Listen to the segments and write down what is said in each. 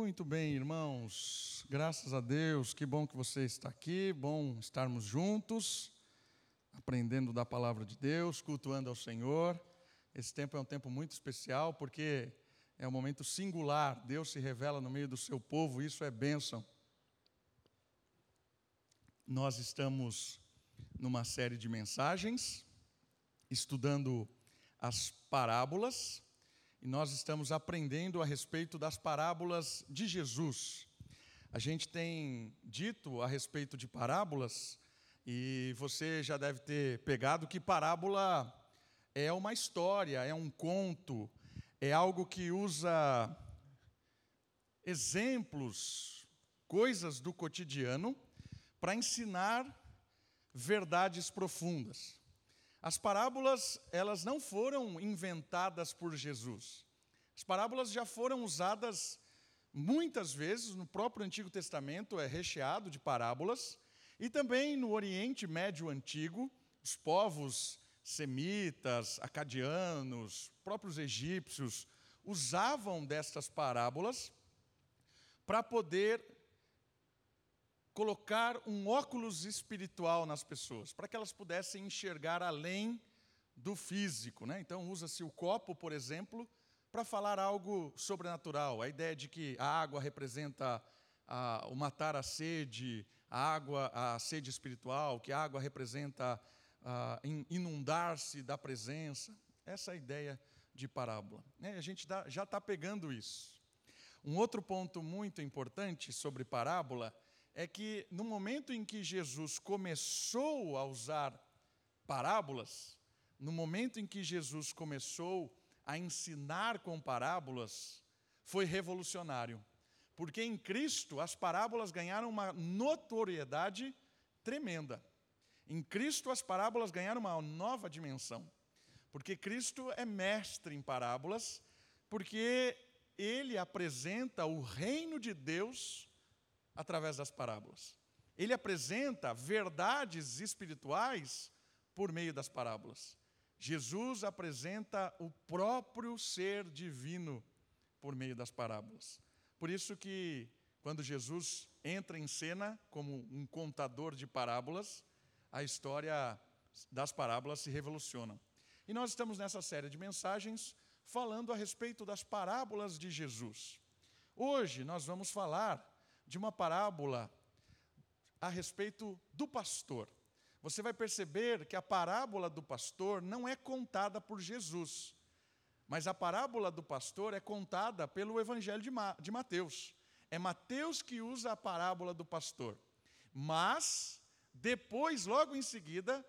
Muito bem, irmãos. Graças a Deus, que bom que você está aqui, bom estarmos juntos, aprendendo da palavra de Deus, cultuando ao Senhor. Esse tempo é um tempo muito especial porque é um momento singular. Deus se revela no meio do seu povo, isso é bênção. Nós estamos numa série de mensagens, estudando as parábolas e nós estamos aprendendo a respeito das parábolas de Jesus. A gente tem dito a respeito de parábolas, e você já deve ter pegado que parábola é uma história, é um conto, é algo que usa exemplos, coisas do cotidiano, para ensinar verdades profundas. As parábolas, elas não foram inventadas por Jesus. As parábolas já foram usadas muitas vezes no próprio Antigo Testamento, é recheado de parábolas, e também no Oriente Médio Antigo, os povos semitas, acadianos, próprios egípcios, usavam destas parábolas para poder colocar um óculos espiritual nas pessoas, para que elas pudessem enxergar além do físico. Né? Então, usa-se o copo, por exemplo, para falar algo sobrenatural. A ideia de que a água representa a, o matar a sede, a água, a sede espiritual, que a água representa inundar-se da presença. Essa é a ideia de parábola. Né? A gente já está pegando isso. Um outro ponto muito importante sobre parábola é que no momento em que Jesus começou a usar parábolas, no momento em que Jesus começou a ensinar com parábolas, foi revolucionário. Porque em Cristo as parábolas ganharam uma notoriedade tremenda. Em Cristo as parábolas ganharam uma nova dimensão. Porque Cristo é mestre em parábolas, porque ele apresenta o reino de Deus através das parábolas. Ele apresenta verdades espirituais por meio das parábolas. Jesus apresenta o próprio ser divino por meio das parábolas. Por isso que quando Jesus entra em cena como um contador de parábolas, a história das parábolas se revoluciona. E nós estamos nessa série de mensagens falando a respeito das parábolas de Jesus. Hoje nós vamos falar de uma parábola a respeito do pastor. Você vai perceber que a parábola do pastor não é contada por Jesus, mas a parábola do pastor é contada pelo Evangelho de Mateus. É Mateus que usa a parábola do pastor. Mas, depois, logo em seguida,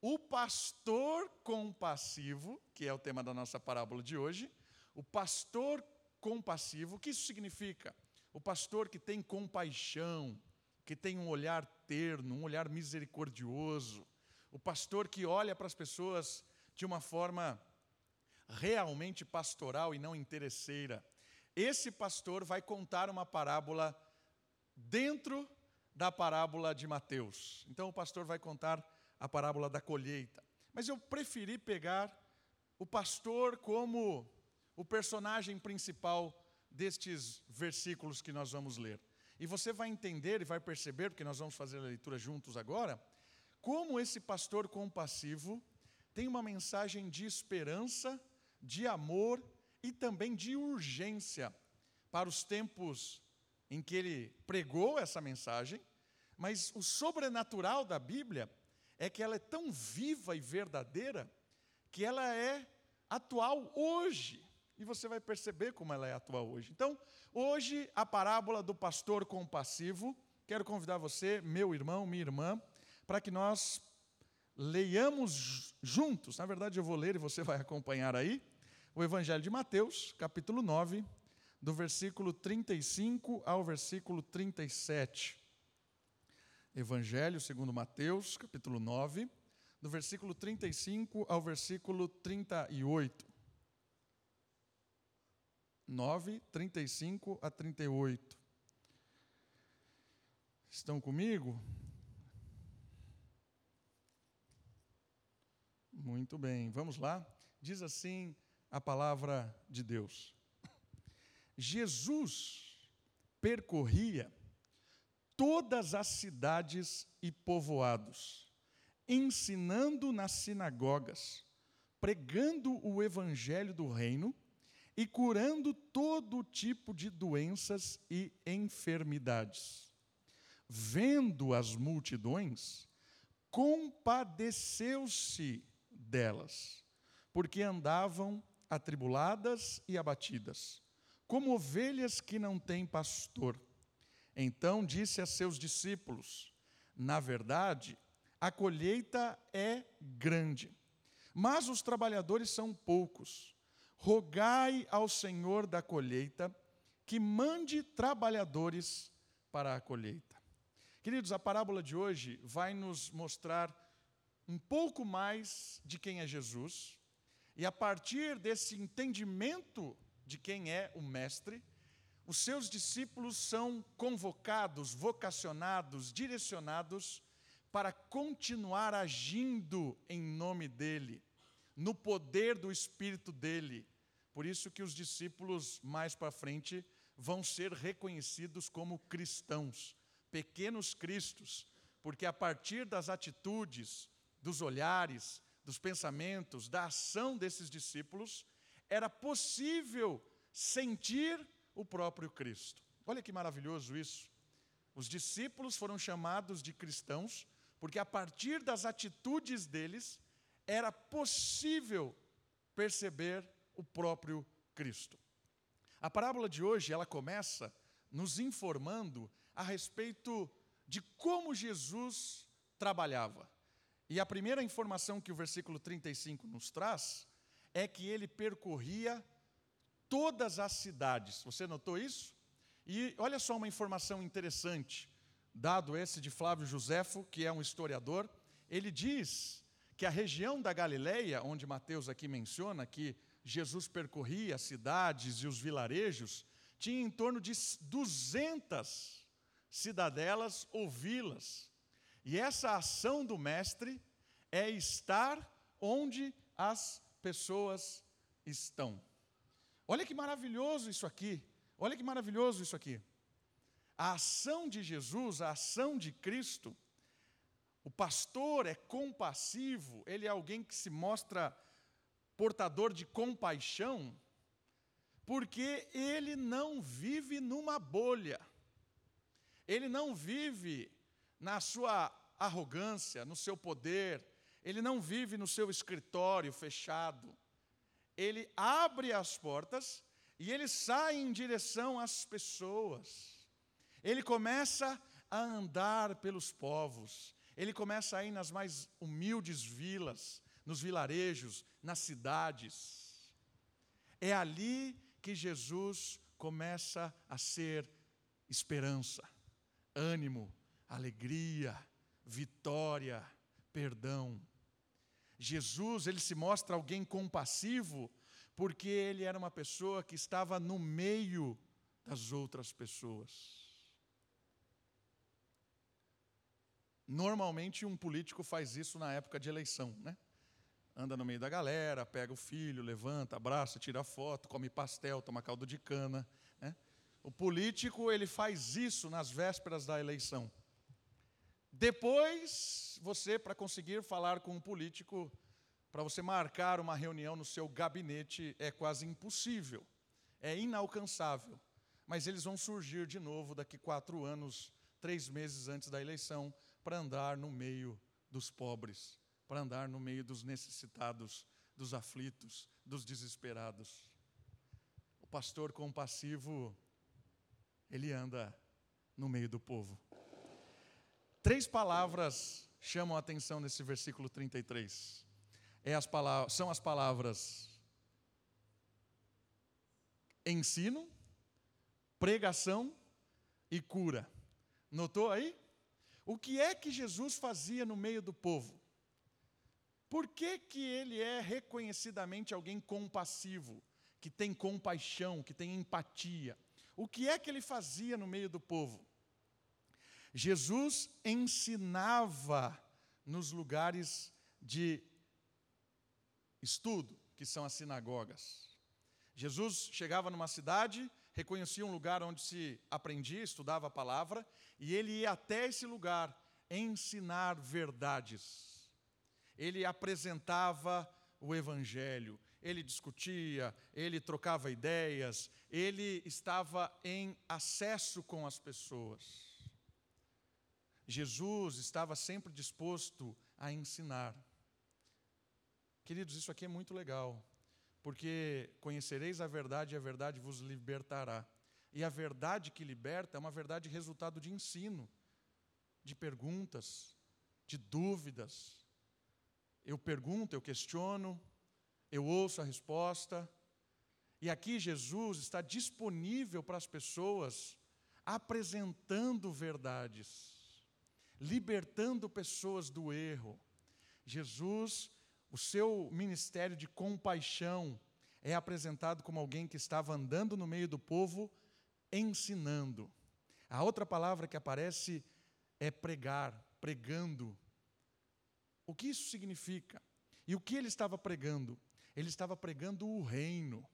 o pastor compassivo, que é o tema da nossa parábola de hoje, o pastor compassivo, o que isso significa? O pastor que tem compaixão, que tem um olhar terno, um olhar misericordioso. O pastor que olha para as pessoas de uma forma realmente pastoral e não interesseira. Esse pastor vai contar uma parábola dentro da parábola de Mateus. Então o pastor vai contar a parábola da colheita. Mas eu preferi pegar o pastor como o personagem principal destes versículos que nós vamos ler. E você vai entender e vai perceber, porque nós vamos fazer a leitura juntos agora, como esse pastor compassivo tem uma mensagem de esperança, de amor e também de urgência para os tempos em que ele pregou essa mensagem, mas o sobrenatural da Bíblia é que ela é tão viva e verdadeira que ela é atual hoje. E você vai perceber como ela é atual hoje. Então, hoje, a parábola do pastor compassivo. Quero convidar você, meu irmão, minha irmã, para que nós leiamos juntos. Na verdade, eu vou ler e você vai acompanhar aí. O Evangelho de Mateus, capítulo 9, do versículo 35 ao versículo 37. Evangelho segundo Mateus, capítulo 9, do versículo 35 ao versículo 38. 9, 35 a 38. Estão comigo? Muito bem, vamos lá. Diz assim a palavra de Deus. Jesus percorria todas as cidades e povoados, ensinando nas sinagogas, pregando o evangelho do reino e curando todo tipo de doenças e enfermidades. Vendo as multidões, compadeceu-se delas, porque andavam atribuladas e abatidas, como ovelhas que não têm pastor. Então disse a seus discípulos: Na verdade, a colheita é grande, mas os trabalhadores são poucos. Rogai ao Senhor da colheita que mande trabalhadores para a colheita. Queridos, a parábola de hoje vai nos mostrar um pouco mais de quem é Jesus, e a partir desse entendimento de quem é o Mestre, os seus discípulos são convocados, vocacionados, direcionados para continuar agindo em nome dele, no poder do Espírito dele. Por isso que os discípulos mais para frente vão ser reconhecidos como cristãos, pequenos cristos, porque a partir das atitudes, dos olhares, dos pensamentos, da ação desses discípulos, era possível sentir o próprio Cristo. Olha que maravilhoso isso. Os discípulos foram chamados de cristãos porque a partir das atitudes deles era possível perceber o próprio Cristo. A parábola de hoje, ela começa nos informando a respeito de como Jesus trabalhava. E a primeira informação que o versículo 35 nos traz é que ele percorria todas as cidades. Você notou isso? E olha só uma informação interessante, dado esse de Flávio Josefo, que é um historiador. Ele diz que a região da Galileia, onde Mateus aqui menciona que Jesus percorria as cidades e os vilarejos, tinha em torno de 200 cidadelas ou vilas. E essa ação do mestre é estar onde as pessoas estão. Olha que maravilhoso isso aqui. Olha que maravilhoso isso aqui. A ação de Jesus, a ação de Cristo, o pastor é compassivo, ele é alguém que se mostra portador de compaixão, porque ele não vive numa bolha, ele não vive na sua arrogância, no seu poder, ele não vive no seu escritório fechado, ele abre as portas e ele sai em direção às pessoas. Ele começa a andar pelos povos, ele começa a ir nas mais humildes vilas, nos vilarejos, nas cidades. É ali que Jesus começa a ser esperança, ânimo, alegria, vitória, perdão. Jesus, ele se mostra alguém compassivo, porque ele era uma pessoa que estava no meio das outras pessoas. Normalmente um político faz isso na época de eleição, né? Anda no meio da galera, pega o filho, levanta, abraça, tira foto, come pastel, toma caldo de cana. Né? O político ele faz isso nas vésperas da eleição. Depois, você, para conseguir falar com um político, para você marcar uma reunião no seu gabinete, é quase impossível, é inalcançável. Mas eles vão surgir de novo daqui quatro anos, três meses antes da eleição, para andar no meio dos pobres, para andar no meio dos necessitados, dos aflitos, dos desesperados. O pastor compassivo, ele anda no meio do povo. Três palavras chamam a atenção nesse versículo 33. É as palavras, são as palavras ensino, pregação e cura. Notou aí? O que é que Jesus fazia no meio do povo? Por que, que ele é reconhecidamente alguém compassivo, que tem compaixão, que tem empatia? O que é que ele fazia no meio do povo? Jesus ensinava nos lugares de estudo, que são as sinagogas. Jesus chegava numa cidade, reconhecia um lugar onde se aprendia, estudava a palavra, e ele ia até esse lugar ensinar verdades. Ele apresentava o evangelho, ele discutia, ele trocava ideias, ele estava em acesso com as pessoas. Jesus estava sempre disposto a ensinar. Queridos, isso aqui é muito legal, porque conhecereis a verdade e a verdade vos libertará. E a verdade que liberta é uma verdade resultado de ensino, de perguntas, de dúvidas. Eu pergunto, eu questiono, eu ouço a resposta. E aqui Jesus está disponível para as pessoas, apresentando verdades libertando pessoas do erro. Jesus, o seu ministério de compaixão é apresentado como alguém que estava andando no meio do povo, ensinando. A outra palavra que aparece é pregar, pregando. O que isso significa? E o que ele estava pregando? Ele estava pregando o reino.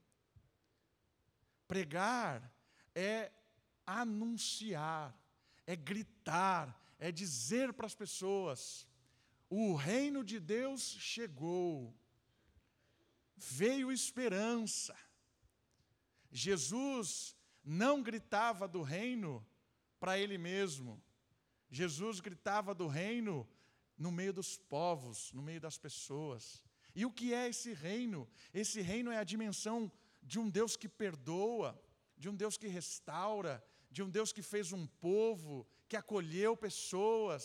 Pregar é anunciar, é gritar, é dizer para as pessoas: o reino de Deus chegou, veio esperança. Jesus não gritava do reino para ele mesmo, Jesus gritava do reino no meio dos povos, no meio das pessoas. E o que é esse reino? Esse reino é a dimensão de um Deus que perdoa, de um Deus que restaura, de um Deus que fez um povo, que acolheu pessoas,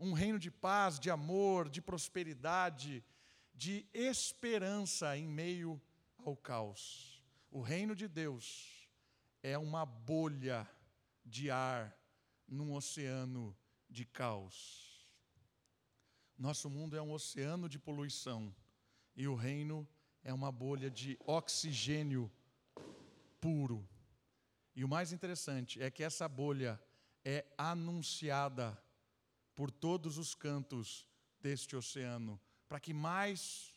um reino de paz, de amor, de prosperidade, de esperança em meio ao caos. O reino de Deus é uma bolha de ar num oceano de caos. Nosso mundo é um oceano de poluição e o reino é uma bolha de oxigênio puro. E o mais interessante é que essa bolha é anunciada por todos os cantos deste oceano, para que mais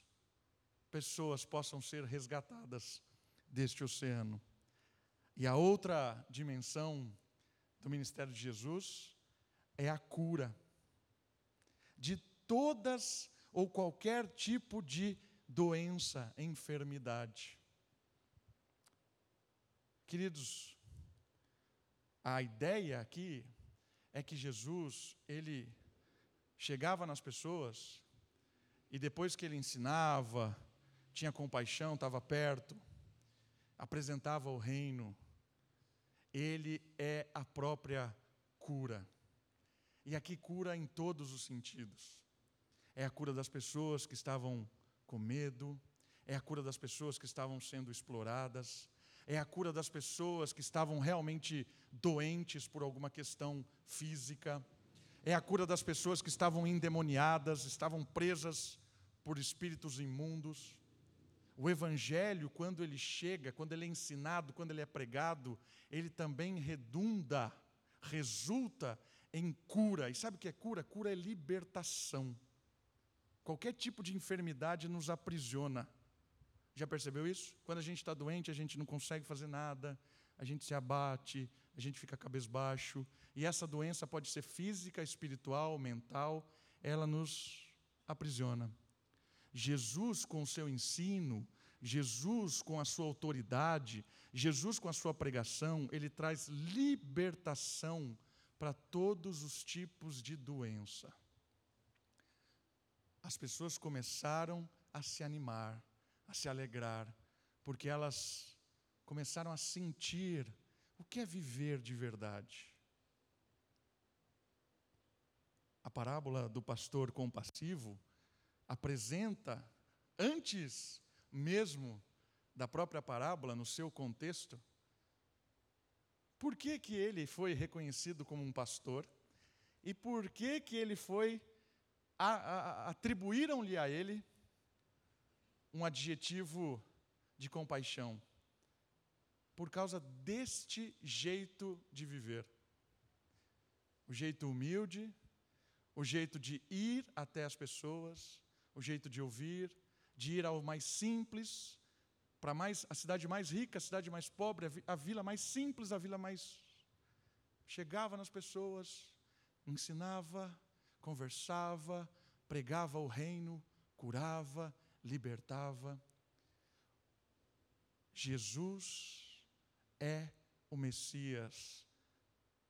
pessoas possam ser resgatadas deste oceano. E a outra dimensão do ministério de Jesus é a cura de todas ou qualquer tipo de doença, enfermidade. Queridos, a ideia aqui é que Jesus, ele chegava nas pessoas e depois que ele ensinava, tinha compaixão, estava perto, apresentava o reino, ele é a própria cura. E aqui cura em todos os sentidos. É a cura das pessoas que estavam com medo, é a cura das pessoas que estavam sendo exploradas, é a cura das pessoas que estavam realmente doentes por alguma questão física, é a cura das pessoas que estavam endemoniadas, estavam presas por espíritos imundos. O Evangelho, quando ele chega, quando ele é ensinado, quando ele é pregado, ele também redunda, resulta em cura. E sabe o que é cura? Cura é libertação. Qualquer tipo de enfermidade nos aprisiona. Já percebeu isso? Quando a gente está doente, a gente não consegue fazer nada, a gente se abate, a gente fica cabisbaixo. E essa doença pode ser física, espiritual, mental, ela nos aprisiona. Jesus, com o seu ensino, Jesus, com a sua autoridade, Jesus, com a sua pregação, ele traz libertação para todos os tipos de doença. As pessoas começaram a se animar a se alegrar, porque elas começaram a sentir o que é viver de verdade. A parábola do pastor compassivo apresenta, antes mesmo da própria parábola, no seu contexto, por que, que ele foi reconhecido como um pastor e por que, que ele foi, atribuíram-lhe a ele um adjetivo de compaixão por causa deste jeito de viver. O jeito humilde, o jeito de ir até as pessoas, o jeito de ouvir, de ir ao mais simples, para mais a cidade mais rica, a cidade mais pobre, a vila mais simples, a vila mais chegava nas pessoas, ensinava, conversava, pregava o reino, curava, libertava. Jesus é o Messias,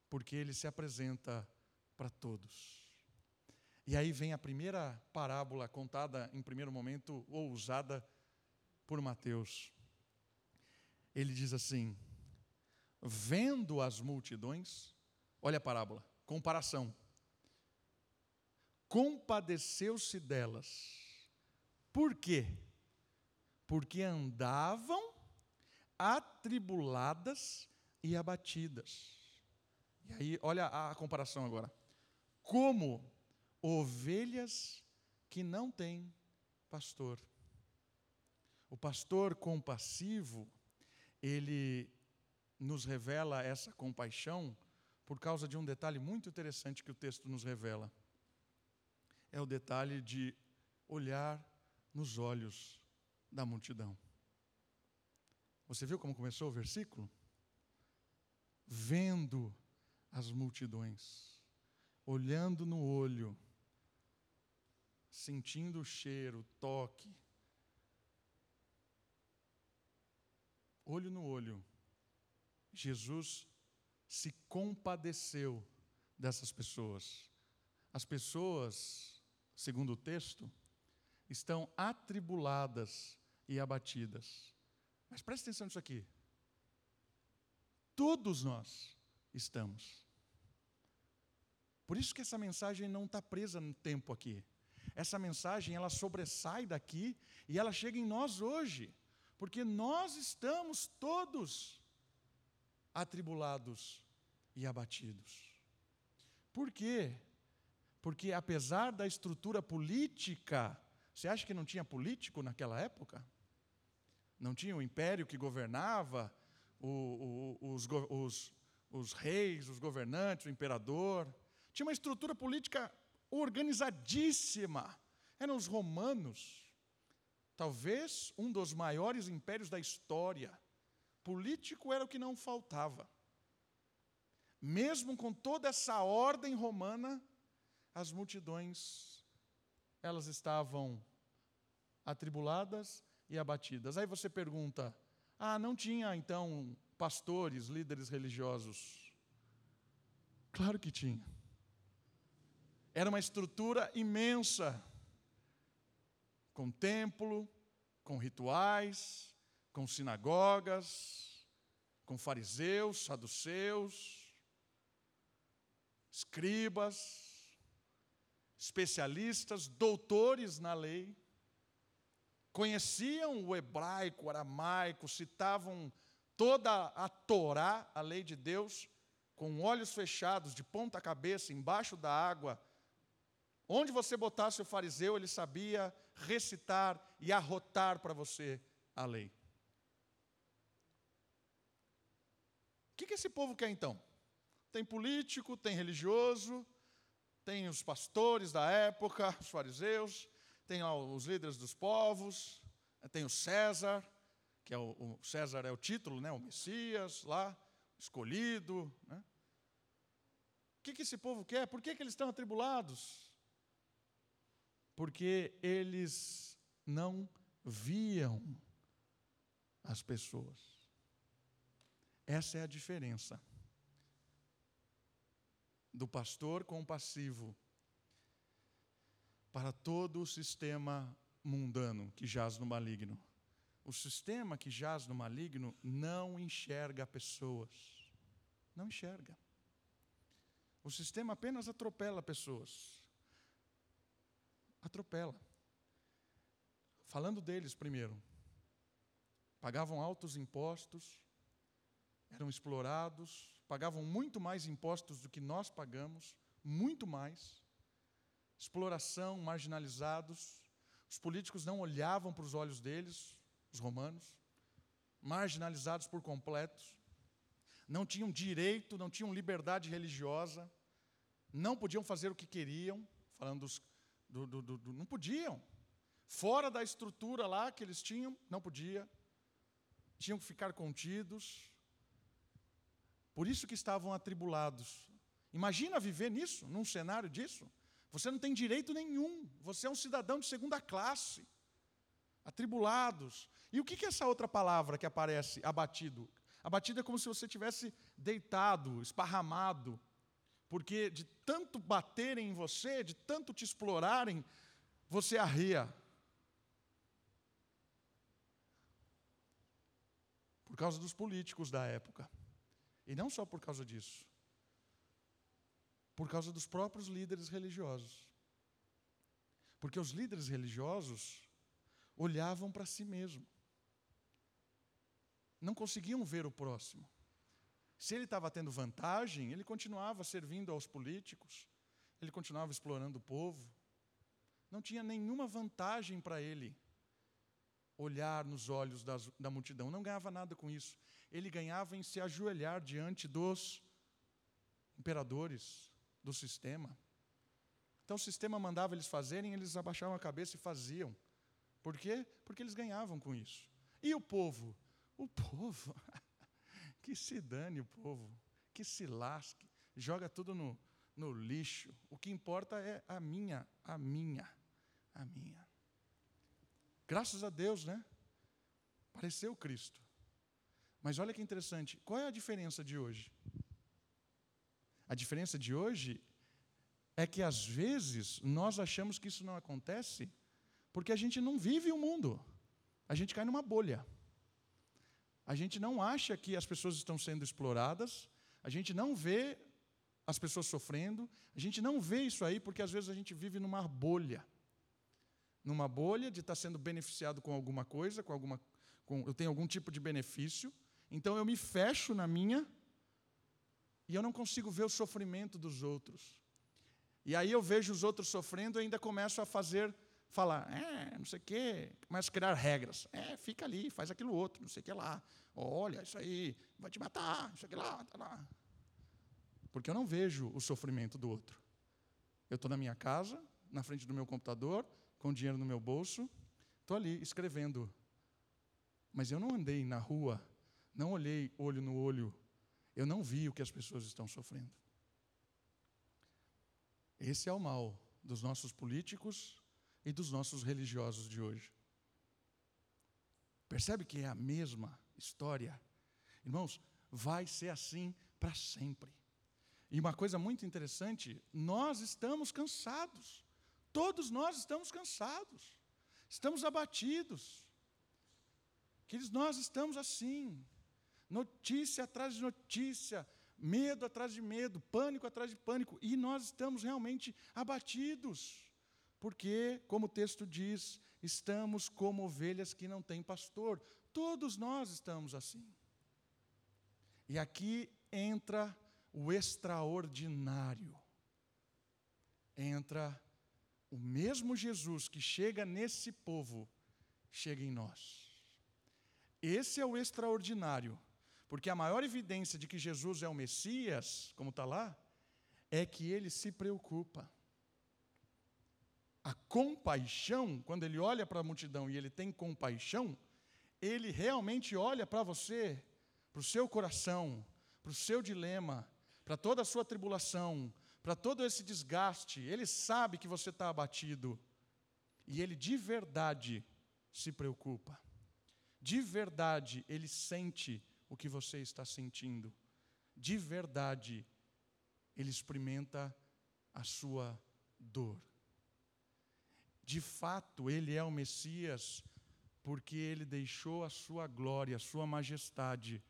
porque ele se apresenta para todos. E aí vem a primeira parábola contada em primeiro momento, ou usada por Mateus. Ele diz assim: vendo as multidões, olha a parábola, comparação. Compadeceu-se delas. Por quê? Porque andavam atribuladas e abatidas. E aí, olha a comparação agora. Como ovelhas que não têm pastor. O pastor compassivo, ele nos revela essa compaixão por causa de um detalhe muito interessante que o texto nos revela. É o detalhe de olhar nos olhos da multidão. Você viu como começou o versículo? Vendo as multidões, olhando no olho, sentindo o cheiro, o toque, olho no olho, Jesus se compadeceu dessas pessoas. As pessoas, segundo o texto, estão atribuladas e abatidas. Mas preste atenção nisso aqui. Todos nós estamos. Por isso que essa mensagem não está presa no tempo aqui. Essa mensagem ela sobressai daqui e ela chega em nós hoje, porque nós estamos todos atribulados e abatidos. Por quê? Porque apesar da estrutura política, você acha que não tinha político naquela época? Não tinha o império que governava, o, o, os, os, os reis, os governantes, o imperador. Tinha uma estrutura política organizadíssima. Eram os romanos, talvez um dos maiores impérios da história. Político era o que não faltava. Mesmo com toda essa ordem romana, as multidões elas estavam atribuladas e abatidas. Aí você pergunta: "Ah, não tinha então pastores, líderes religiosos?" Claro que tinha. Era uma estrutura imensa, com templo, com rituais, com sinagogas, com fariseus, saduceus, escribas, especialistas, doutores na lei, conheciam o hebraico, o aramaico, citavam toda a Torá, a lei de Deus, com olhos fechados, de ponta cabeça, embaixo da água, Onde você botasse o fariseu, ele sabia recitar e arrotar para você a lei. O que, esse povo quer então? Tem político, tem religioso, tem os pastores da época, os fariseus, tem os líderes dos povos, tem o César, que é o, o César é o título, né, o Messias lá, escolhido. Né? O que, que esse povo quer? Por que, que eles estão atribulados? porque eles não viam as pessoas. Essa é a diferença do pastor compassivo para todo o sistema mundano que jaz no maligno. O sistema que jaz no maligno não enxerga pessoas. Não enxerga. O sistema apenas atropela pessoas atropela. Falando deles primeiro, pagavam altos impostos, eram explorados, pagavam muito mais impostos do que nós pagamos, muito mais. Exploração, marginalizados. Os políticos não olhavam para os olhos deles, os romanos, marginalizados por completos. Não tinham direito, não tinham liberdade religiosa, não podiam fazer o que queriam, falando dos do, do, do, não podiam. Fora da estrutura lá que eles tinham, não podia. tinham que ficar contidos. Por isso que estavam atribulados. Imagina viver nisso, num cenário disso. Você não tem direito nenhum. Você é um cidadão de segunda classe. Atribulados. E o que é essa outra palavra que aparece, abatido? Abatido é como se você tivesse deitado, esparramado, porque de tanto baterem em você, de tanto te explorarem, você arria. Por causa dos políticos da época. E não só por causa disso. Por causa dos próprios líderes religiosos. Porque os líderes religiosos olhavam para si mesmo. Não conseguiam ver o próximo. Se ele estava tendo vantagem, ele continuava servindo aos políticos, ele continuava explorando o povo. Não tinha nenhuma vantagem para ele olhar nos olhos das, da multidão, não ganhava nada com isso. Ele ganhava em se ajoelhar diante dos imperadores, do sistema. Então o sistema mandava eles fazerem, eles abaixavam a cabeça e faziam. Por quê? Porque eles ganhavam com isso. E o povo? O povo Que se dane o povo, que se lasque, joga tudo no, no lixo. O que importa é a minha, a minha, a minha. Graças a Deus, né? Pareceu Cristo. Mas olha que interessante, qual é a diferença de hoje? A diferença de hoje é que às vezes nós achamos que isso não acontece porque a gente não vive o mundo, a gente cai numa bolha. A gente não acha que as pessoas estão sendo exploradas, a gente não vê as pessoas sofrendo, a gente não vê isso aí porque às vezes a gente vive numa bolha. Numa bolha de estar sendo beneficiado com alguma coisa, com alguma com, eu tenho algum tipo de benefício, então eu me fecho na minha e eu não consigo ver o sofrimento dos outros. E aí eu vejo os outros sofrendo e ainda começo a fazer falar, é, não sei o quê, começa a criar regras. É, fica ali, faz aquilo outro, não sei o que lá. Olha, isso aí vai te matar, isso aqui lá, tá lá. Porque eu não vejo o sofrimento do outro. Eu estou na minha casa, na frente do meu computador, com dinheiro no meu bolso, estou ali escrevendo. Mas eu não andei na rua, não olhei olho no olho, eu não vi o que as pessoas estão sofrendo. Esse é o mal dos nossos políticos e dos nossos religiosos de hoje. Percebe que é a mesma história? Irmãos, vai ser assim para sempre. E uma coisa muito interessante, nós estamos cansados. Todos nós estamos cansados. Estamos abatidos. Queridos, nós estamos assim. Notícia atrás de notícia, medo atrás de medo, pânico atrás de pânico, e nós estamos realmente abatidos. Porque, como o texto diz, estamos como ovelhas que não têm pastor. Todos nós estamos assim. E aqui entra o extraordinário. Entra o mesmo Jesus que chega nesse povo, chega em nós. Esse é o extraordinário, porque a maior evidência de que Jesus é o Messias, como está lá, é que ele se preocupa a compaixão, quando ele olha para a multidão e ele tem compaixão, ele realmente olha para você, para o seu coração, para o seu dilema, para toda a sua tribulação, para todo esse desgaste. Ele sabe que você está abatido e ele de verdade se preocupa. De verdade, ele sente o que você está sentindo. De verdade, ele experimenta a sua dor de fato ele é o Messias, porque ele deixou a sua glória, a sua majestade,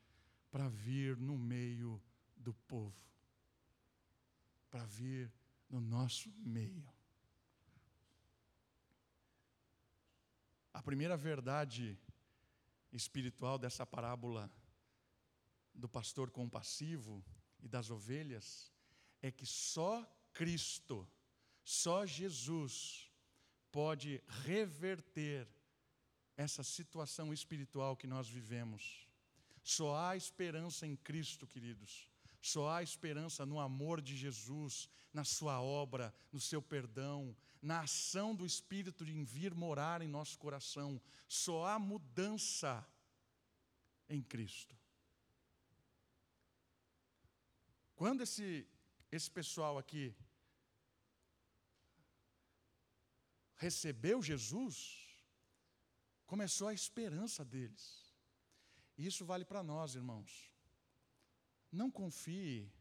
para vir no meio do povo, para vir no nosso meio. A primeira verdade espiritual dessa parábola do pastor compassivo e das ovelhas é que só Cristo, só Jesus, pode reverter essa situação espiritual que nós vivemos. Só há esperança em Cristo, queridos. Só há esperança no amor de Jesus, na Sua obra, no seu perdão, na ação do Espírito de vir morar em nosso coração. Só há mudança em Cristo. Quando esse, esse pessoal aqui recebeu Jesus, começou a esperança deles. E isso vale para nós, irmãos. Não confie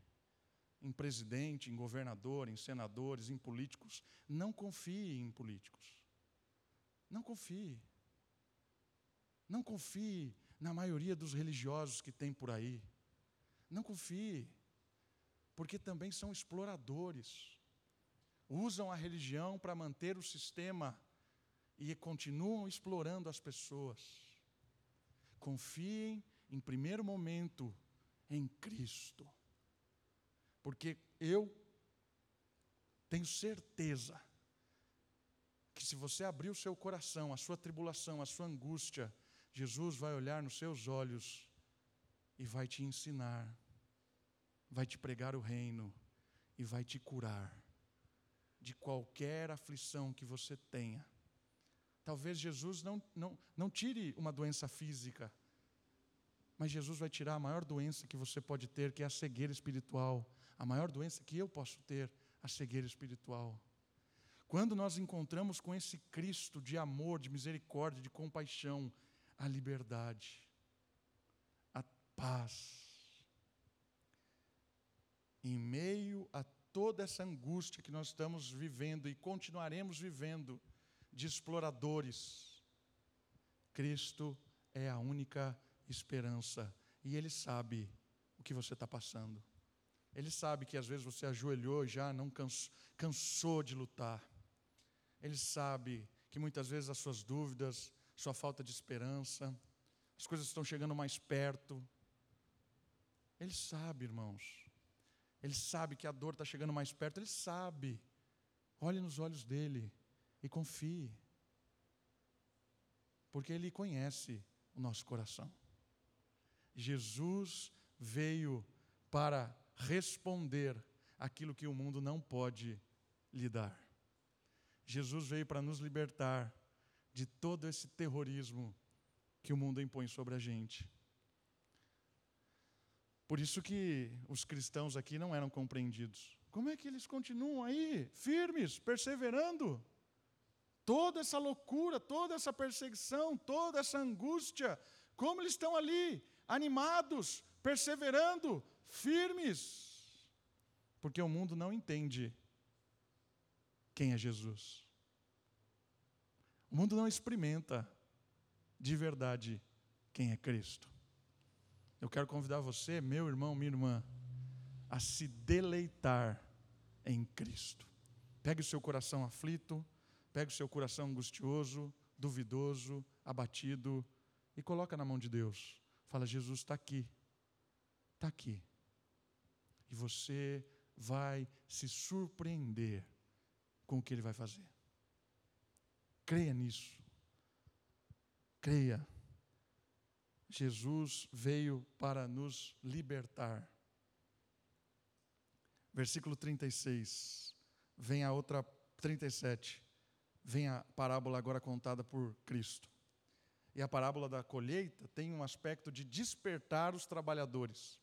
em presidente, em governador, em senadores, em políticos. Não confie em políticos. Não confie. Não confie na maioria dos religiosos que tem por aí. Não confie, porque também são exploradores. Usam a religião para manter o sistema e continuam explorando as pessoas. Confiem, em primeiro momento, em Cristo. Porque eu tenho certeza que se você abrir o seu coração, a sua tribulação, a sua angústia, Jesus vai olhar nos seus olhos e vai te ensinar, vai te pregar o reino e vai te curar de qualquer aflição que você tenha. Talvez Jesus não, não, não tire uma doença física, mas Jesus vai tirar a maior doença que você pode ter, que é a cegueira espiritual. A maior doença que eu posso ter, a cegueira espiritual. Quando nós encontramos com esse Cristo de amor, de misericórdia, de compaixão, a liberdade, a paz. Em meio a toda essa angústia que nós estamos vivendo e continuaremos vivendo de exploradores, Cristo é a única esperança e Ele sabe o que você está passando. Ele sabe que às vezes você ajoelhou e já não cansou de lutar. Ele sabe que muitas vezes as suas dúvidas, sua falta de esperança, as coisas estão chegando mais perto. Ele sabe, irmãos. Ele sabe que a dor está chegando mais perto. Ele sabe. Olhe nos olhos dele e confie. Porque ele conhece o nosso coração. Jesus veio para responder aquilo que o mundo não pode lhe dar. Jesus veio para nos libertar de todo esse terrorismo que o mundo impõe sobre a gente. Por isso que os cristãos aqui não eram compreendidos. Como é que eles continuam aí, firmes, perseverando? Toda essa loucura, toda essa perseguição, toda essa angústia, como eles estão ali, animados, perseverando, firmes? Porque o mundo não entende quem é Jesus. O mundo não experimenta de verdade quem é Cristo. Eu quero convidar você, meu irmão, minha irmã, a se deleitar em Cristo. Pegue o seu coração aflito, pegue o seu coração angustioso, duvidoso, abatido e coloca na mão de Deus. Fala, Jesus está aqui, está aqui. E você vai se surpreender com o que Ele vai fazer. Creia nisso. Creia. Jesus veio para nos libertar. Versículo 36. Vem a outra 37. Vem a parábola agora contada por Cristo. E a parábola da colheita tem um aspecto de despertar os trabalhadores.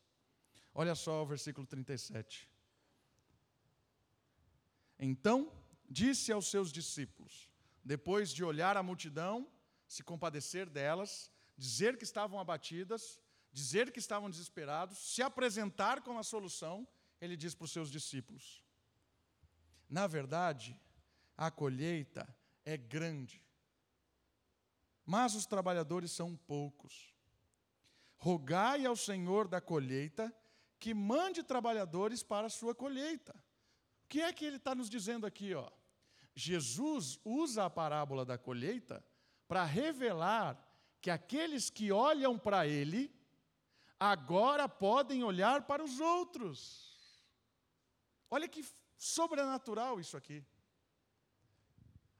Olha só o versículo 37. Então disse aos seus discípulos: depois de olhar a multidão, se compadecer delas, dizer que estavam abatidas, dizer que estavam desesperados, se apresentar com a solução, ele diz para os seus discípulos: Na verdade, a colheita é grande, mas os trabalhadores são poucos. Rogai ao Senhor da colheita que mande trabalhadores para a sua colheita. O que é que ele está nos dizendo aqui? Ó? Jesus usa a parábola da colheita para revelar que aqueles que olham para ele, agora podem olhar para os outros. Olha que sobrenatural isso aqui.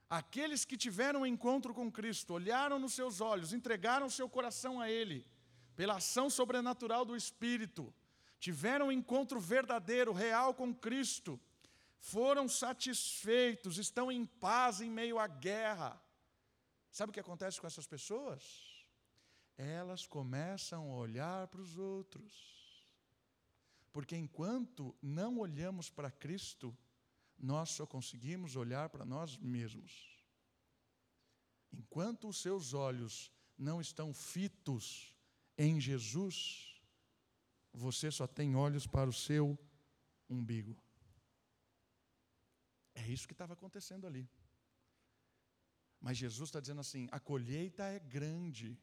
Aqueles que tiveram um encontro com Cristo, olharam nos seus olhos, entregaram seu coração a Ele, pela ação sobrenatural do Espírito, tiveram um encontro verdadeiro, real com Cristo, foram satisfeitos, estão em paz em meio à guerra. Sabe o que acontece com essas pessoas? Elas começam a olhar para os outros. Porque enquanto não olhamos para Cristo, nós só conseguimos olhar para nós mesmos. Enquanto os seus olhos não estão fitos em Jesus, você só tem olhos para o seu umbigo. É isso que estava acontecendo ali. Mas Jesus está dizendo assim: a colheita é grande,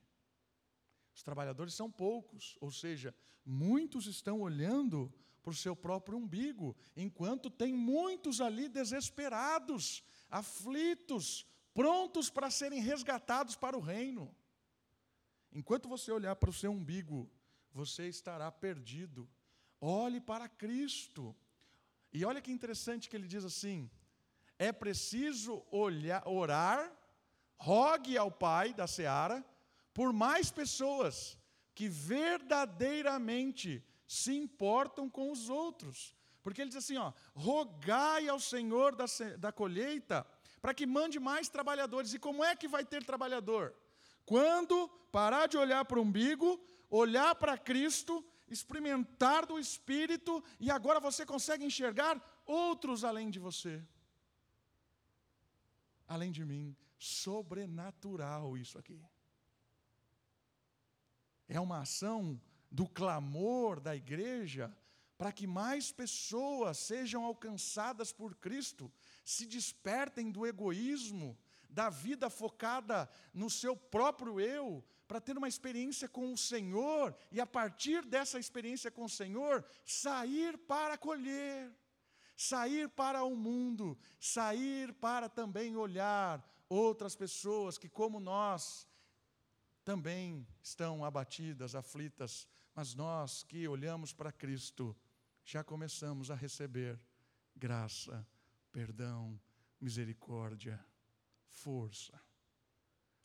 os trabalhadores são poucos, ou seja, muitos estão olhando para o seu próprio umbigo, enquanto tem muitos ali desesperados, aflitos, prontos para serem resgatados para o reino. Enquanto você olhar para o seu umbigo, você estará perdido. Olhe para Cristo. E olha que interessante que ele diz assim: é preciso olhar, orar, rogue ao Pai da seara por mais pessoas que verdadeiramente se importam com os outros. Porque ele diz assim: ó, rogai ao Senhor da, da colheita para que mande mais trabalhadores. E como é que vai ter trabalhador? Quando parar de olhar para o umbigo, olhar para Cristo, experimentar do Espírito, e agora você consegue enxergar outros além de você. Além de mim. Sobrenatural isso aqui. É uma ação do clamor da igreja para que mais pessoas sejam alcançadas por Cristo, se despertem do egoísmo, da vida focada no seu próprio eu, para ter uma experiência com o Senhor e, a partir dessa experiência com o Senhor, sair para colher, sair para o mundo, sair para também olhar outras pessoas que, como nós, também estão abatidas, aflitas, mas nós que olhamos para Cristo, já começamos a receber graça, perdão, misericórdia, força.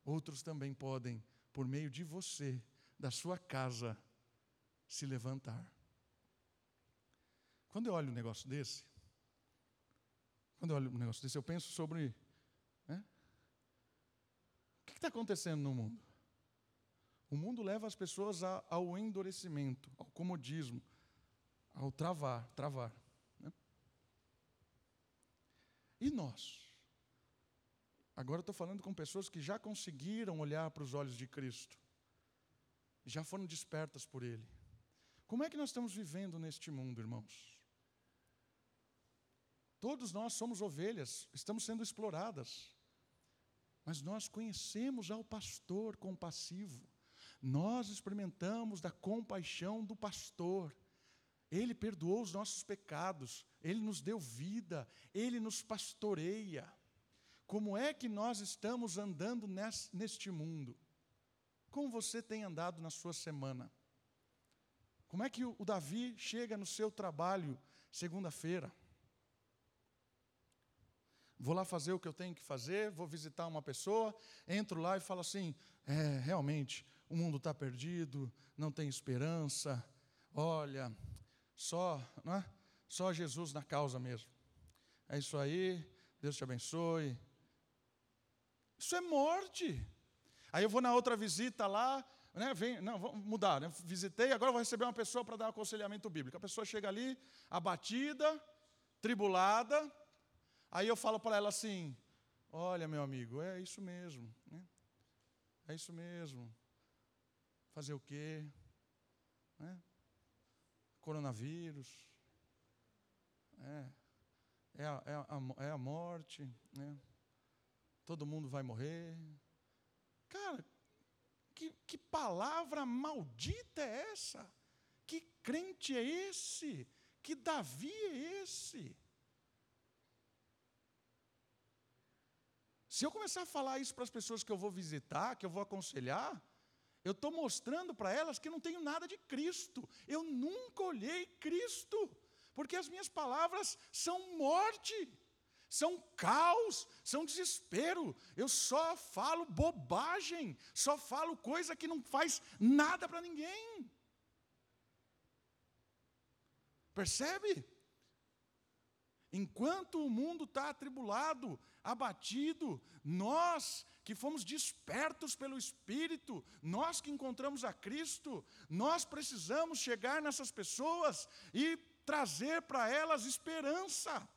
Outros também podem, por meio de você, da sua casa, se levantar. Quando eu olho um negócio desse, quando eu olho um negócio desse, eu penso sobre né, o que está acontecendo no mundo. O mundo leva as pessoas ao endurecimento, ao comodismo, ao travar, travar. Né? E nós? Agora estou falando com pessoas que já conseguiram olhar para os olhos de Cristo, já foram despertas por Ele. Como é que nós estamos vivendo neste mundo, irmãos? Todos nós somos ovelhas, estamos sendo exploradas, mas nós conhecemos ao pastor compassivo nós experimentamos da compaixão do pastor. Ele perdoou os nossos pecados, ele nos deu vida, ele nos pastoreia. Como é que nós estamos andando neste mundo? Como você tem andado na sua semana? Como é que o Davi chega no seu trabalho segunda-feira? Vou lá fazer o que eu tenho que fazer, vou visitar uma pessoa, entro lá e falo assim: é, realmente, o mundo está perdido, não tem esperança. Olha, só, não é? Só Jesus na causa mesmo. É isso aí, Deus te abençoe. Isso é morte. Aí eu vou na outra visita lá, né, vem, não, vamos mudar, né, visitei, agora vou receber uma pessoa para dar um aconselhamento bíblico. A pessoa chega ali, abatida, tribulada, aí eu falo para ela assim: Olha, meu amigo, é isso mesmo, né? é isso mesmo. Fazer o quê? Né? Coronavírus. É, é, a, é, a, é a morte. Né? Todo mundo vai morrer. Cara, que, que palavra maldita é essa? Que crente é esse? Que Davi é esse? Se eu começar a falar isso para as pessoas que eu vou visitar, que eu vou aconselhar, eu estou mostrando para elas que não tenho nada de Cristo. Eu nunca olhei Cristo, porque as minhas palavras são morte, são caos, são desespero. Eu só falo bobagem, só falo coisa que não faz nada para ninguém. Percebe? Enquanto o mundo está atribulado, abatido, nós que fomos despertos pelo Espírito, nós que encontramos a Cristo, nós precisamos chegar nessas pessoas e trazer para elas esperança,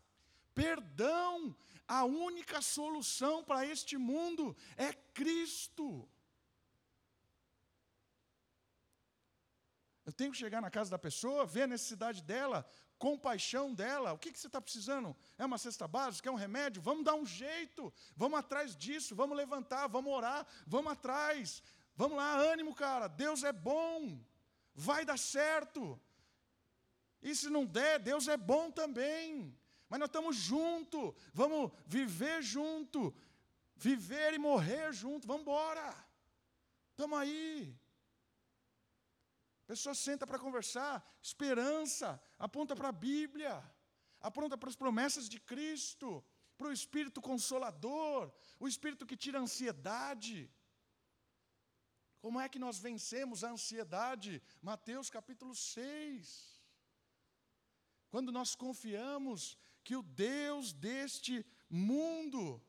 perdão. A única solução para este mundo é Cristo. Eu tenho que chegar na casa da pessoa, ver a necessidade dela, compaixão dela. O que, que você está precisando? É uma cesta básica? É um remédio? Vamos dar um jeito. Vamos atrás disso. Vamos levantar. Vamos orar. Vamos atrás. Vamos lá, ânimo, cara. Deus é bom. Vai dar certo. E se não der, Deus é bom também. Mas nós estamos juntos. Vamos viver junto. Viver e morrer junto. Vamos embora. Estamos aí. Pessoa senta para conversar, esperança, aponta para a Bíblia, aponta para as promessas de Cristo, para o Espírito Consolador, o Espírito que tira a ansiedade. Como é que nós vencemos a ansiedade? Mateus capítulo 6. Quando nós confiamos que o Deus deste mundo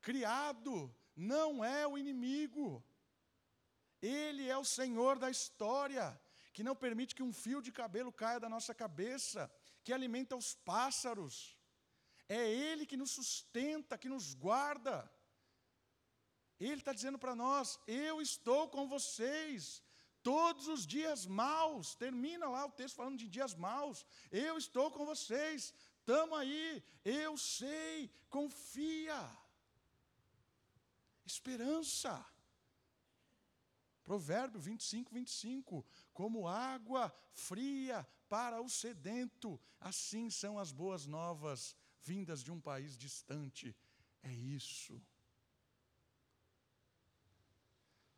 criado não é o inimigo, ele é o Senhor da história, que não permite que um fio de cabelo caia da nossa cabeça, que alimenta os pássaros. É Ele que nos sustenta, que nos guarda. Ele está dizendo para nós: Eu estou com vocês todos os dias maus. Termina lá o texto falando de dias maus. Eu estou com vocês. Estamos aí. Eu sei. Confia. Esperança. Provérbio 25, 25. Como água fria para o sedento, assim são as boas novas vindas de um país distante. É isso.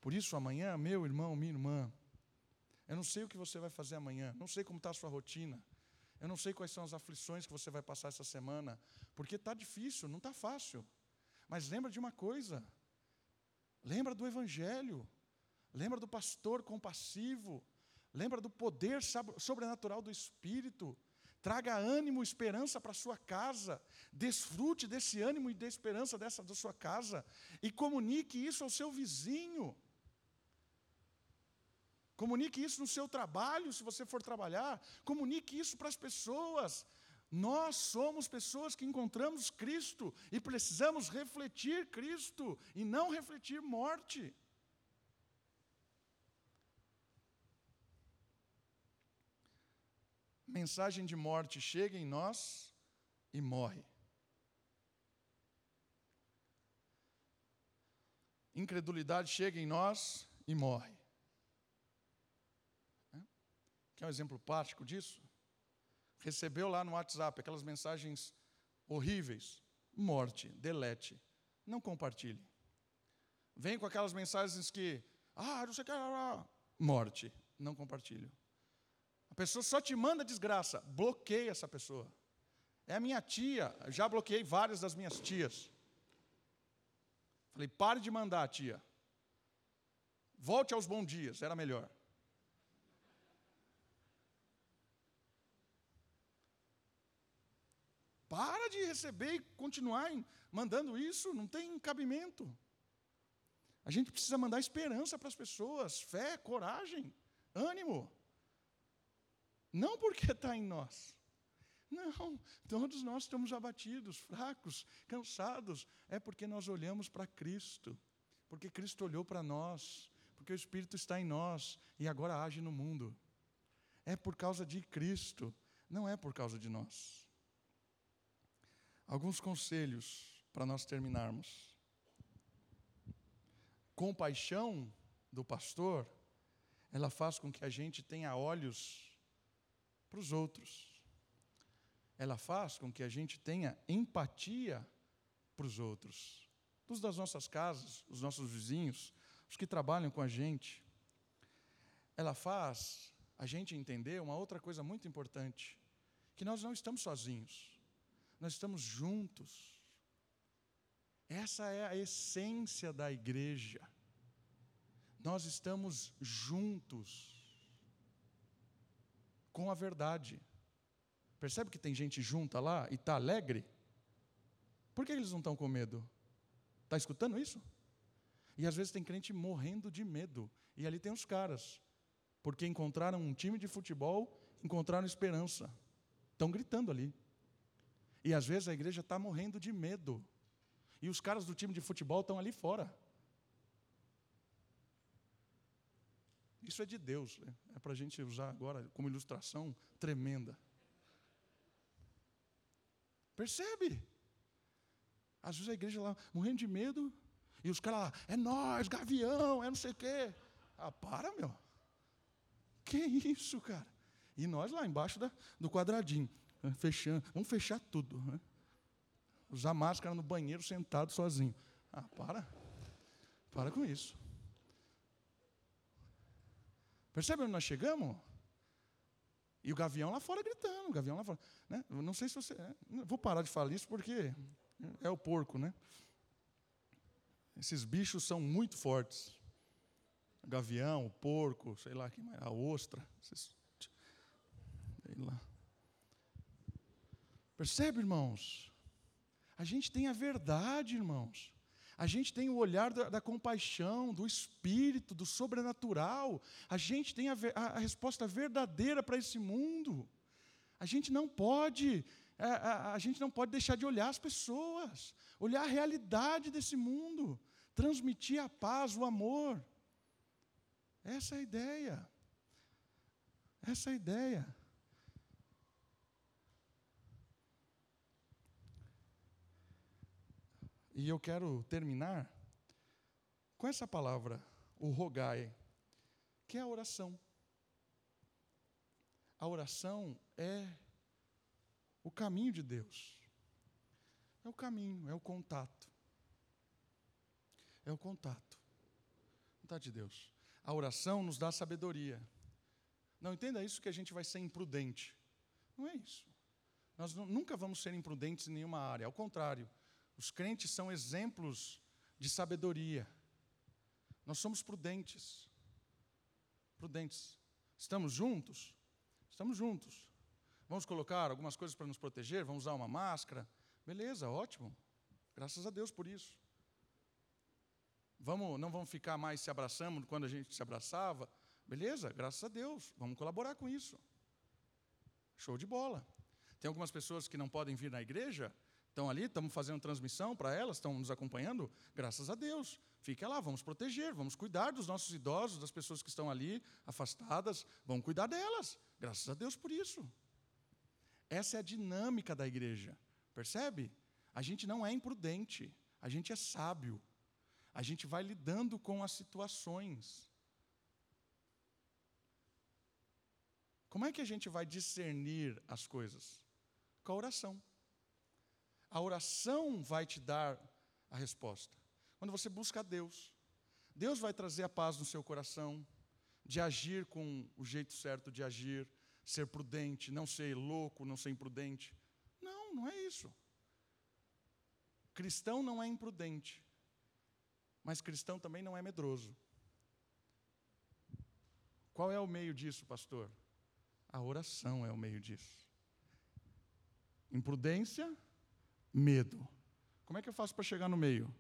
Por isso, amanhã, meu irmão, minha irmã, eu não sei o que você vai fazer amanhã, não sei como está a sua rotina, eu não sei quais são as aflições que você vai passar essa semana, porque está difícil, não está fácil. Mas lembra de uma coisa, lembra do Evangelho. Lembra do pastor compassivo. Lembra do poder sobrenatural do Espírito. Traga ânimo, esperança para sua casa. Desfrute desse ânimo e de esperança dessa da sua casa. E comunique isso ao seu vizinho. Comunique isso no seu trabalho, se você for trabalhar. Comunique isso para as pessoas. Nós somos pessoas que encontramos Cristo e precisamos refletir Cristo e não refletir morte. Mensagem de morte chega em nós e morre. Incredulidade chega em nós e morre. Quer um exemplo prático disso? Recebeu lá no WhatsApp aquelas mensagens horríveis. Morte, delete. Não compartilhe. Vem com aquelas mensagens que, ah, não sei o que, morte. Não compartilhe. A pessoa só te manda desgraça. Bloqueia essa pessoa. É a minha tia. Já bloqueei várias das minhas tias. Falei, pare de mandar, tia. Volte aos bons dias, era melhor. Para de receber e continuar mandando isso, não tem cabimento. A gente precisa mandar esperança para as pessoas, fé, coragem, ânimo. Não porque está em nós. Não, todos nós estamos abatidos, fracos, cansados. É porque nós olhamos para Cristo. Porque Cristo olhou para nós. Porque o Espírito está em nós e agora age no mundo. É por causa de Cristo, não é por causa de nós. Alguns conselhos para nós terminarmos. Compaixão do pastor, ela faz com que a gente tenha olhos para os outros. Ela faz com que a gente tenha empatia para os outros, os das nossas casas, os nossos vizinhos, os que trabalham com a gente. Ela faz a gente entender uma outra coisa muito importante, que nós não estamos sozinhos, nós estamos juntos. Essa é a essência da igreja. Nós estamos juntos com a verdade. Percebe que tem gente junta lá e está alegre? Por que eles não estão com medo? Está escutando isso? E às vezes tem crente morrendo de medo. E ali tem os caras. Porque encontraram um time de futebol, encontraram esperança. Estão gritando ali. E às vezes a igreja está morrendo de medo. E os caras do time de futebol estão ali fora. Isso é de Deus, né? é para a gente usar agora como ilustração tremenda. Percebe? Às vezes a igreja lá morrendo de medo, e os caras lá, é nós, gavião, é não sei o quê. Ah, para, meu. Que isso, cara? E nós lá embaixo da, do quadradinho, né, fechando, vamos fechar tudo. Né? Usar máscara no banheiro sentado sozinho. Ah, para. Para com isso. Percebe onde nós chegamos? E o gavião lá fora gritando, o gavião lá fora. Né? Não sei se você. É, vou parar de falar isso porque é o porco, né? Esses bichos são muito fortes. O gavião, o porco, sei lá, a ostra. Esses, sei lá. Percebe, irmãos? A gente tem a verdade, irmãos. A gente tem o olhar da, da compaixão, do espírito, do sobrenatural. A gente tem a, a, a resposta verdadeira para esse mundo. A gente não pode, a, a, a gente não pode deixar de olhar as pessoas, olhar a realidade desse mundo, transmitir a paz, o amor. Essa é a ideia. Essa é a ideia. E eu quero terminar com essa palavra, o rogai, que é a oração. A oração é o caminho de Deus. É o caminho, é o contato. É o contato. Contato de Deus. A oração nos dá sabedoria. Não entenda isso que a gente vai ser imprudente. Não é isso. Nós nunca vamos ser imprudentes em nenhuma área. Ao contrário, os crentes são exemplos de sabedoria. Nós somos prudentes. Prudentes. Estamos juntos? Estamos juntos. Vamos colocar algumas coisas para nos proteger? Vamos usar uma máscara? Beleza, ótimo. Graças a Deus por isso. Vamos, não vamos ficar mais se abraçando quando a gente se abraçava? Beleza, graças a Deus. Vamos colaborar com isso. Show de bola. Tem algumas pessoas que não podem vir na igreja, Estão ali, estamos fazendo transmissão para elas, estão nos acompanhando, graças a Deus. Fica lá, vamos proteger, vamos cuidar dos nossos idosos, das pessoas que estão ali afastadas, vamos cuidar delas. Graças a Deus por isso. Essa é a dinâmica da igreja, percebe? A gente não é imprudente, a gente é sábio. A gente vai lidando com as situações. Como é que a gente vai discernir as coisas? Com a oração. A oração vai te dar a resposta. Quando você busca a Deus, Deus vai trazer a paz no seu coração, de agir com o jeito certo de agir, ser prudente, não ser louco, não ser imprudente. Não, não é isso. Cristão não é imprudente, mas cristão também não é medroso. Qual é o meio disso, pastor? A oração é o meio disso. Imprudência medo. Como é que eu faço para chegar no meio?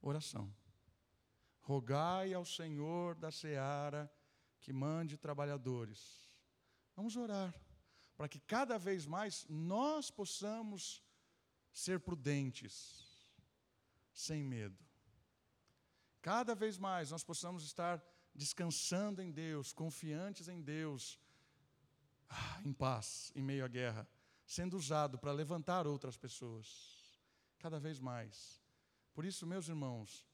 Oração. Rogai ao Senhor da seara que mande trabalhadores. Vamos orar para que cada vez mais nós possamos ser prudentes, sem medo. Cada vez mais nós possamos estar descansando em Deus, confiantes em Deus, ah, em paz, em meio à guerra sendo usado para levantar outras pessoas, cada vez mais. Por isso, meus irmãos,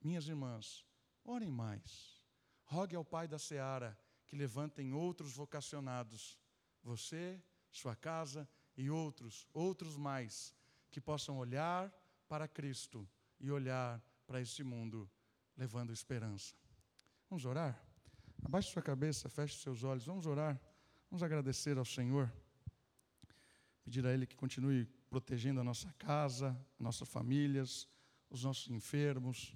minhas irmãs, orem mais. Rogue ao Pai da Seara que levantem outros vocacionados, você, sua casa e outros, outros mais, que possam olhar para Cristo e olhar para este mundo levando esperança. Vamos orar? Abaixe sua cabeça, feche seus olhos, vamos orar. Vamos agradecer ao Senhor. Pedir a Ele que continue protegendo a nossa casa, nossas famílias, os nossos enfermos,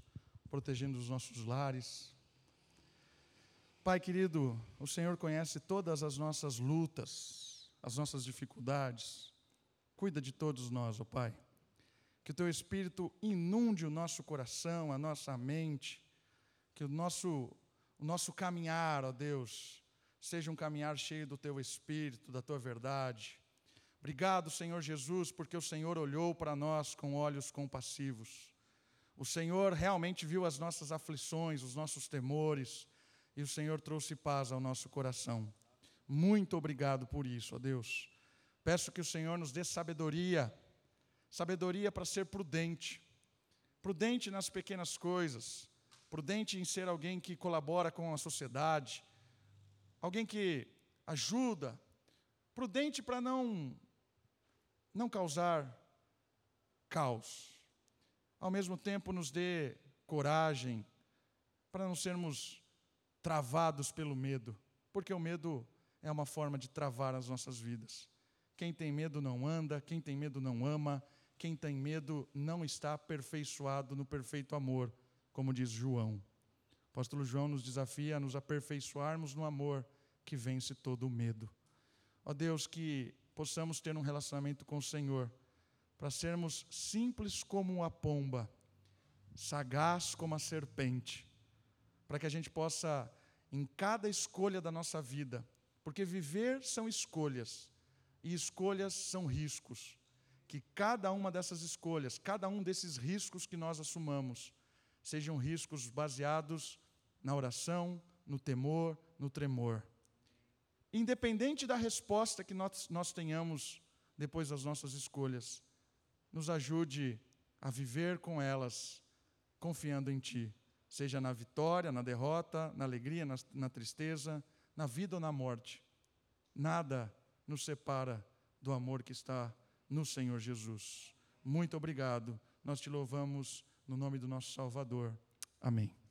protegendo os nossos lares. Pai querido, o Senhor conhece todas as nossas lutas, as nossas dificuldades. Cuida de todos nós, ó Pai. Que o Teu Espírito inunde o nosso coração, a nossa mente, que o nosso, o nosso caminhar, ó Deus, seja um caminhar cheio do Teu Espírito, da Tua verdade. Obrigado, Senhor Jesus, porque o Senhor olhou para nós com olhos compassivos. O Senhor realmente viu as nossas aflições, os nossos temores, e o Senhor trouxe paz ao nosso coração. Muito obrigado por isso, ó Deus. Peço que o Senhor nos dê sabedoria, sabedoria para ser prudente, prudente nas pequenas coisas, prudente em ser alguém que colabora com a sociedade, alguém que ajuda, prudente para não não causar caos ao mesmo tempo nos dê coragem para não sermos travados pelo medo, porque o medo é uma forma de travar as nossas vidas. Quem tem medo não anda, quem tem medo não ama, quem tem medo não está aperfeiçoado no perfeito amor, como diz João. O apóstolo João nos desafia a nos aperfeiçoarmos no amor que vence todo o medo. Ó Deus, que possamos ter um relacionamento com o Senhor para sermos simples como a pomba, sagaz como a serpente, para que a gente possa, em cada escolha da nossa vida, porque viver são escolhas, e escolhas são riscos, que cada uma dessas escolhas, cada um desses riscos que nós assumamos, sejam riscos baseados na oração, no temor, no tremor. Independente da resposta que nós, nós tenhamos depois das nossas escolhas, nos ajude a viver com elas, confiando em Ti, seja na vitória, na derrota, na alegria, na, na tristeza, na vida ou na morte. Nada nos separa do amor que está no Senhor Jesus. Muito obrigado. Nós te louvamos no nome do nosso Salvador. Amém.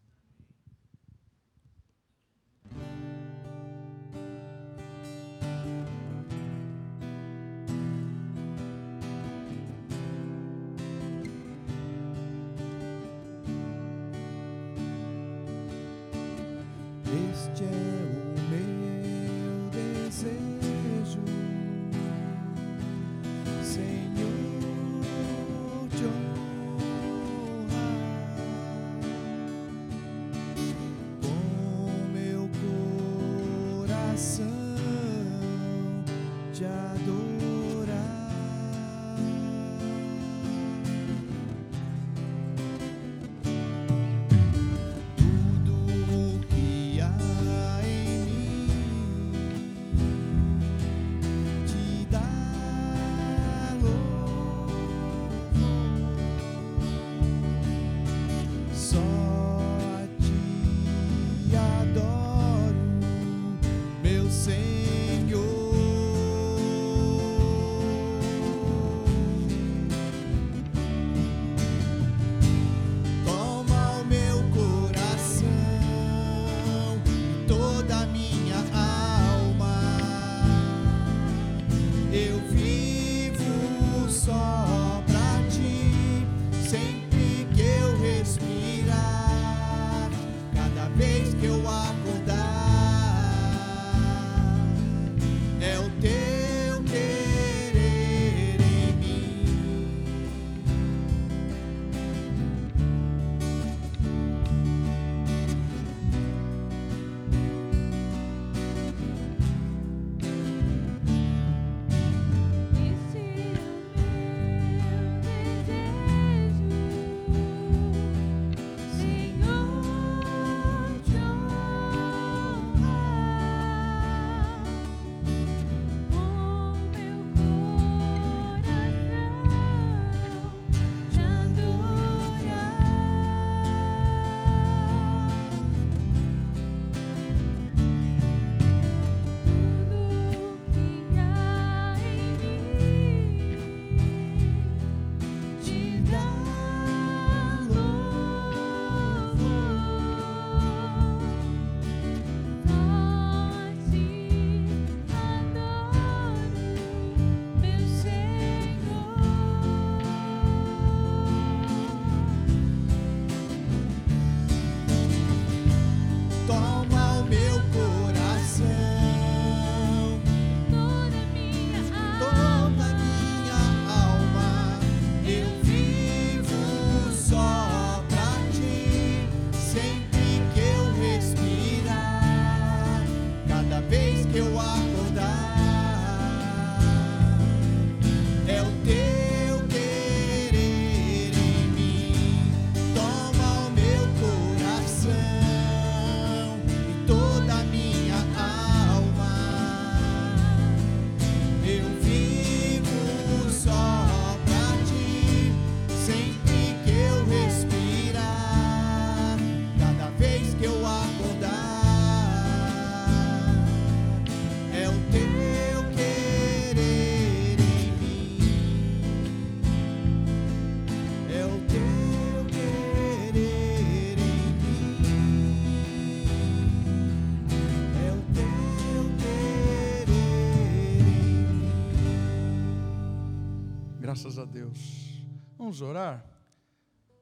Vamos orar?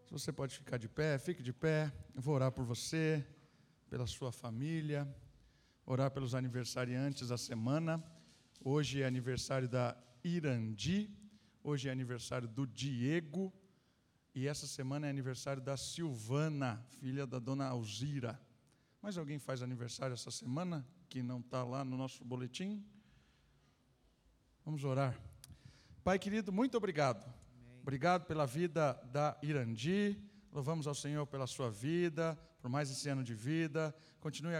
Se você pode ficar de pé, fique de pé. Eu vou orar por você, pela sua família, orar pelos aniversariantes da semana. Hoje é aniversário da Irandi, hoje é aniversário do Diego, e essa semana é aniversário da Silvana, filha da dona Alzira. Mais alguém faz aniversário essa semana que não está lá no nosso boletim? Vamos orar. Pai querido, muito obrigado. Obrigado pela vida da Irandi. Louvamos ao Senhor pela sua vida, por mais esse ano de vida. Continue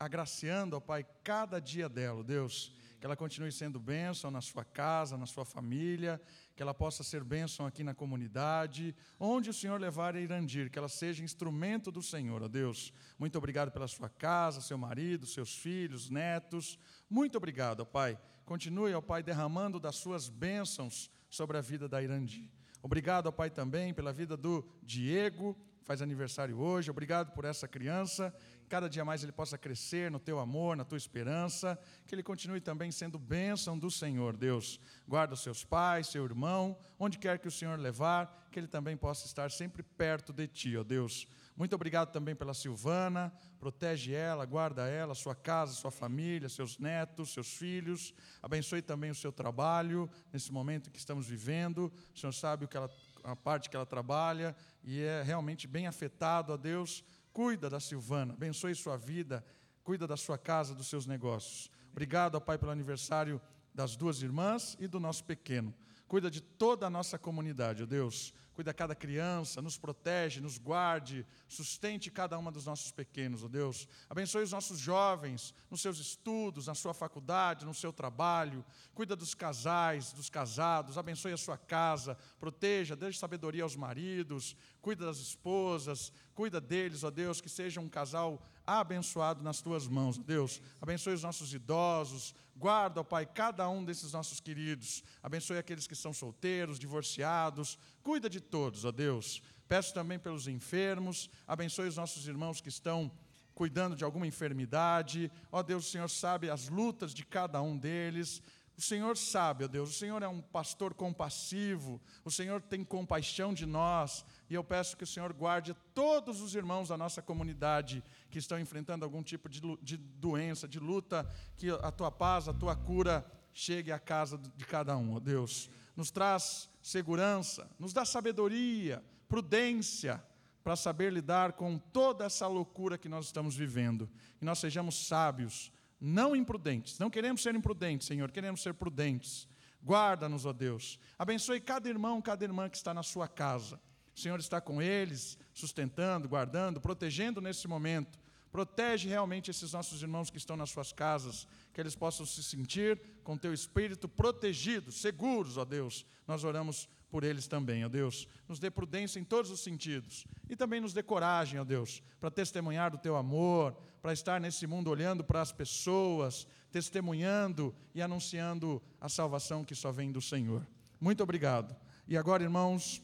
agraciando, ó Pai, cada dia dela, Deus. Que ela continue sendo bênção na sua casa, na sua família, que ela possa ser bênção aqui na comunidade, onde o Senhor levar a Irandir, que ela seja instrumento do Senhor, ó Deus. Muito obrigado pela sua casa, seu marido, seus filhos, netos. Muito obrigado, ó Pai. Continue, ó Pai, derramando das suas bênçãos sobre a vida da Irandi. Obrigado, Pai, também pela vida do Diego, faz aniversário hoje. Obrigado por essa criança cada dia mais ele possa crescer no teu amor, na tua esperança, que ele continue também sendo bênção do Senhor, Deus. Guarda os seus pais, seu irmão, onde quer que o Senhor levar, que ele também possa estar sempre perto de ti, ó Deus. Muito obrigado também pela Silvana, protege ela, guarda ela, sua casa, sua família, seus netos, seus filhos. Abençoe também o seu trabalho nesse momento que estamos vivendo. O Senhor sabe o que ela, a parte que ela trabalha e é realmente bem afetado, ó Deus Cuida da Silvana, abençoe sua vida, cuida da sua casa, dos seus negócios. Obrigado, Pai, pelo aniversário das duas irmãs e do nosso pequeno. Cuida de toda a nossa comunidade, ó Deus. Cuida cada criança, nos protege, nos guarde, sustente cada uma dos nossos pequenos, ó Deus. Abençoe os nossos jovens nos seus estudos, na sua faculdade, no seu trabalho. Cuida dos casais, dos casados, abençoe a sua casa, proteja, dê sabedoria aos maridos, cuida das esposas, cuida deles, ó Deus, que seja um casal abençoado nas tuas mãos, ó Deus. Abençoe os nossos idosos, Guarda, ó Pai, cada um desses nossos queridos. Abençoe aqueles que são solteiros, divorciados. Cuida de todos, ó Deus. Peço também pelos enfermos. Abençoe os nossos irmãos que estão cuidando de alguma enfermidade. Ó Deus, o Senhor sabe as lutas de cada um deles. O Senhor sabe, ó Deus, o Senhor é um pastor compassivo, o Senhor tem compaixão de nós, e eu peço que o Senhor guarde todos os irmãos da nossa comunidade que estão enfrentando algum tipo de, de doença, de luta, que a tua paz, a tua cura chegue à casa de cada um, ó Deus. Nos traz segurança, nos dá sabedoria, prudência, para saber lidar com toda essa loucura que nós estamos vivendo. Que nós sejamos sábios, não imprudentes. Não queremos ser imprudentes, Senhor, queremos ser prudentes. Guarda-nos, ó Deus. Abençoe cada irmão, cada irmã que está na sua casa. O Senhor está com eles, sustentando, guardando, protegendo nesse momento. Protege realmente esses nossos irmãos que estão nas suas casas, que eles possam se sentir com teu espírito protegidos, seguros, ó Deus. Nós oramos por eles também, ó Deus. Nos dê prudência em todos os sentidos e também nos dê coragem, ó Deus, para testemunhar do teu amor, para estar nesse mundo olhando para as pessoas, testemunhando e anunciando a salvação que só vem do Senhor. Muito obrigado. E agora, irmãos,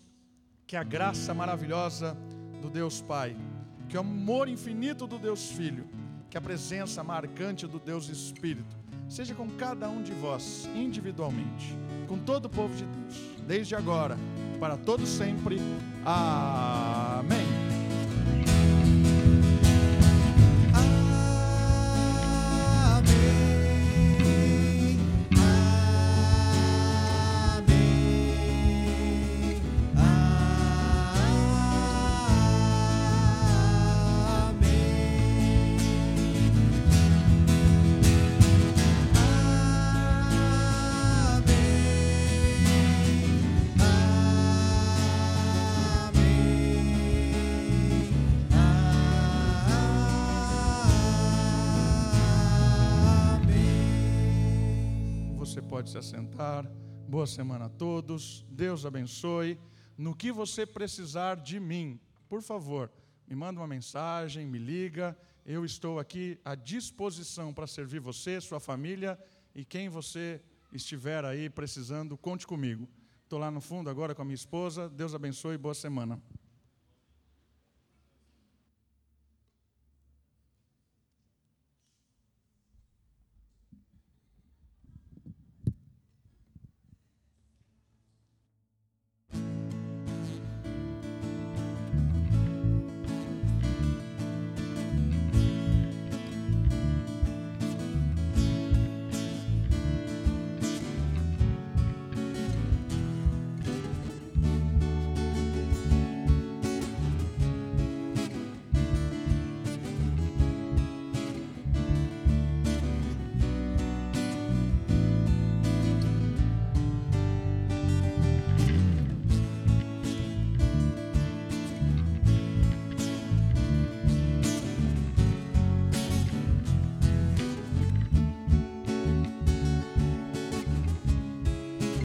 que a graça maravilhosa do Deus Pai, que o amor infinito do Deus Filho, que a presença marcante do Deus Espírito, seja com cada um de vós individualmente, com todo o povo de Deus, desde agora, para todos sempre. Amém. Se assentar. Boa semana a todos. Deus abençoe. No que você precisar de mim, por favor, me manda uma mensagem, me liga. Eu estou aqui à disposição para servir você, sua família e quem você estiver aí precisando, conte comigo. Estou lá no fundo agora com a minha esposa. Deus abençoe e boa semana.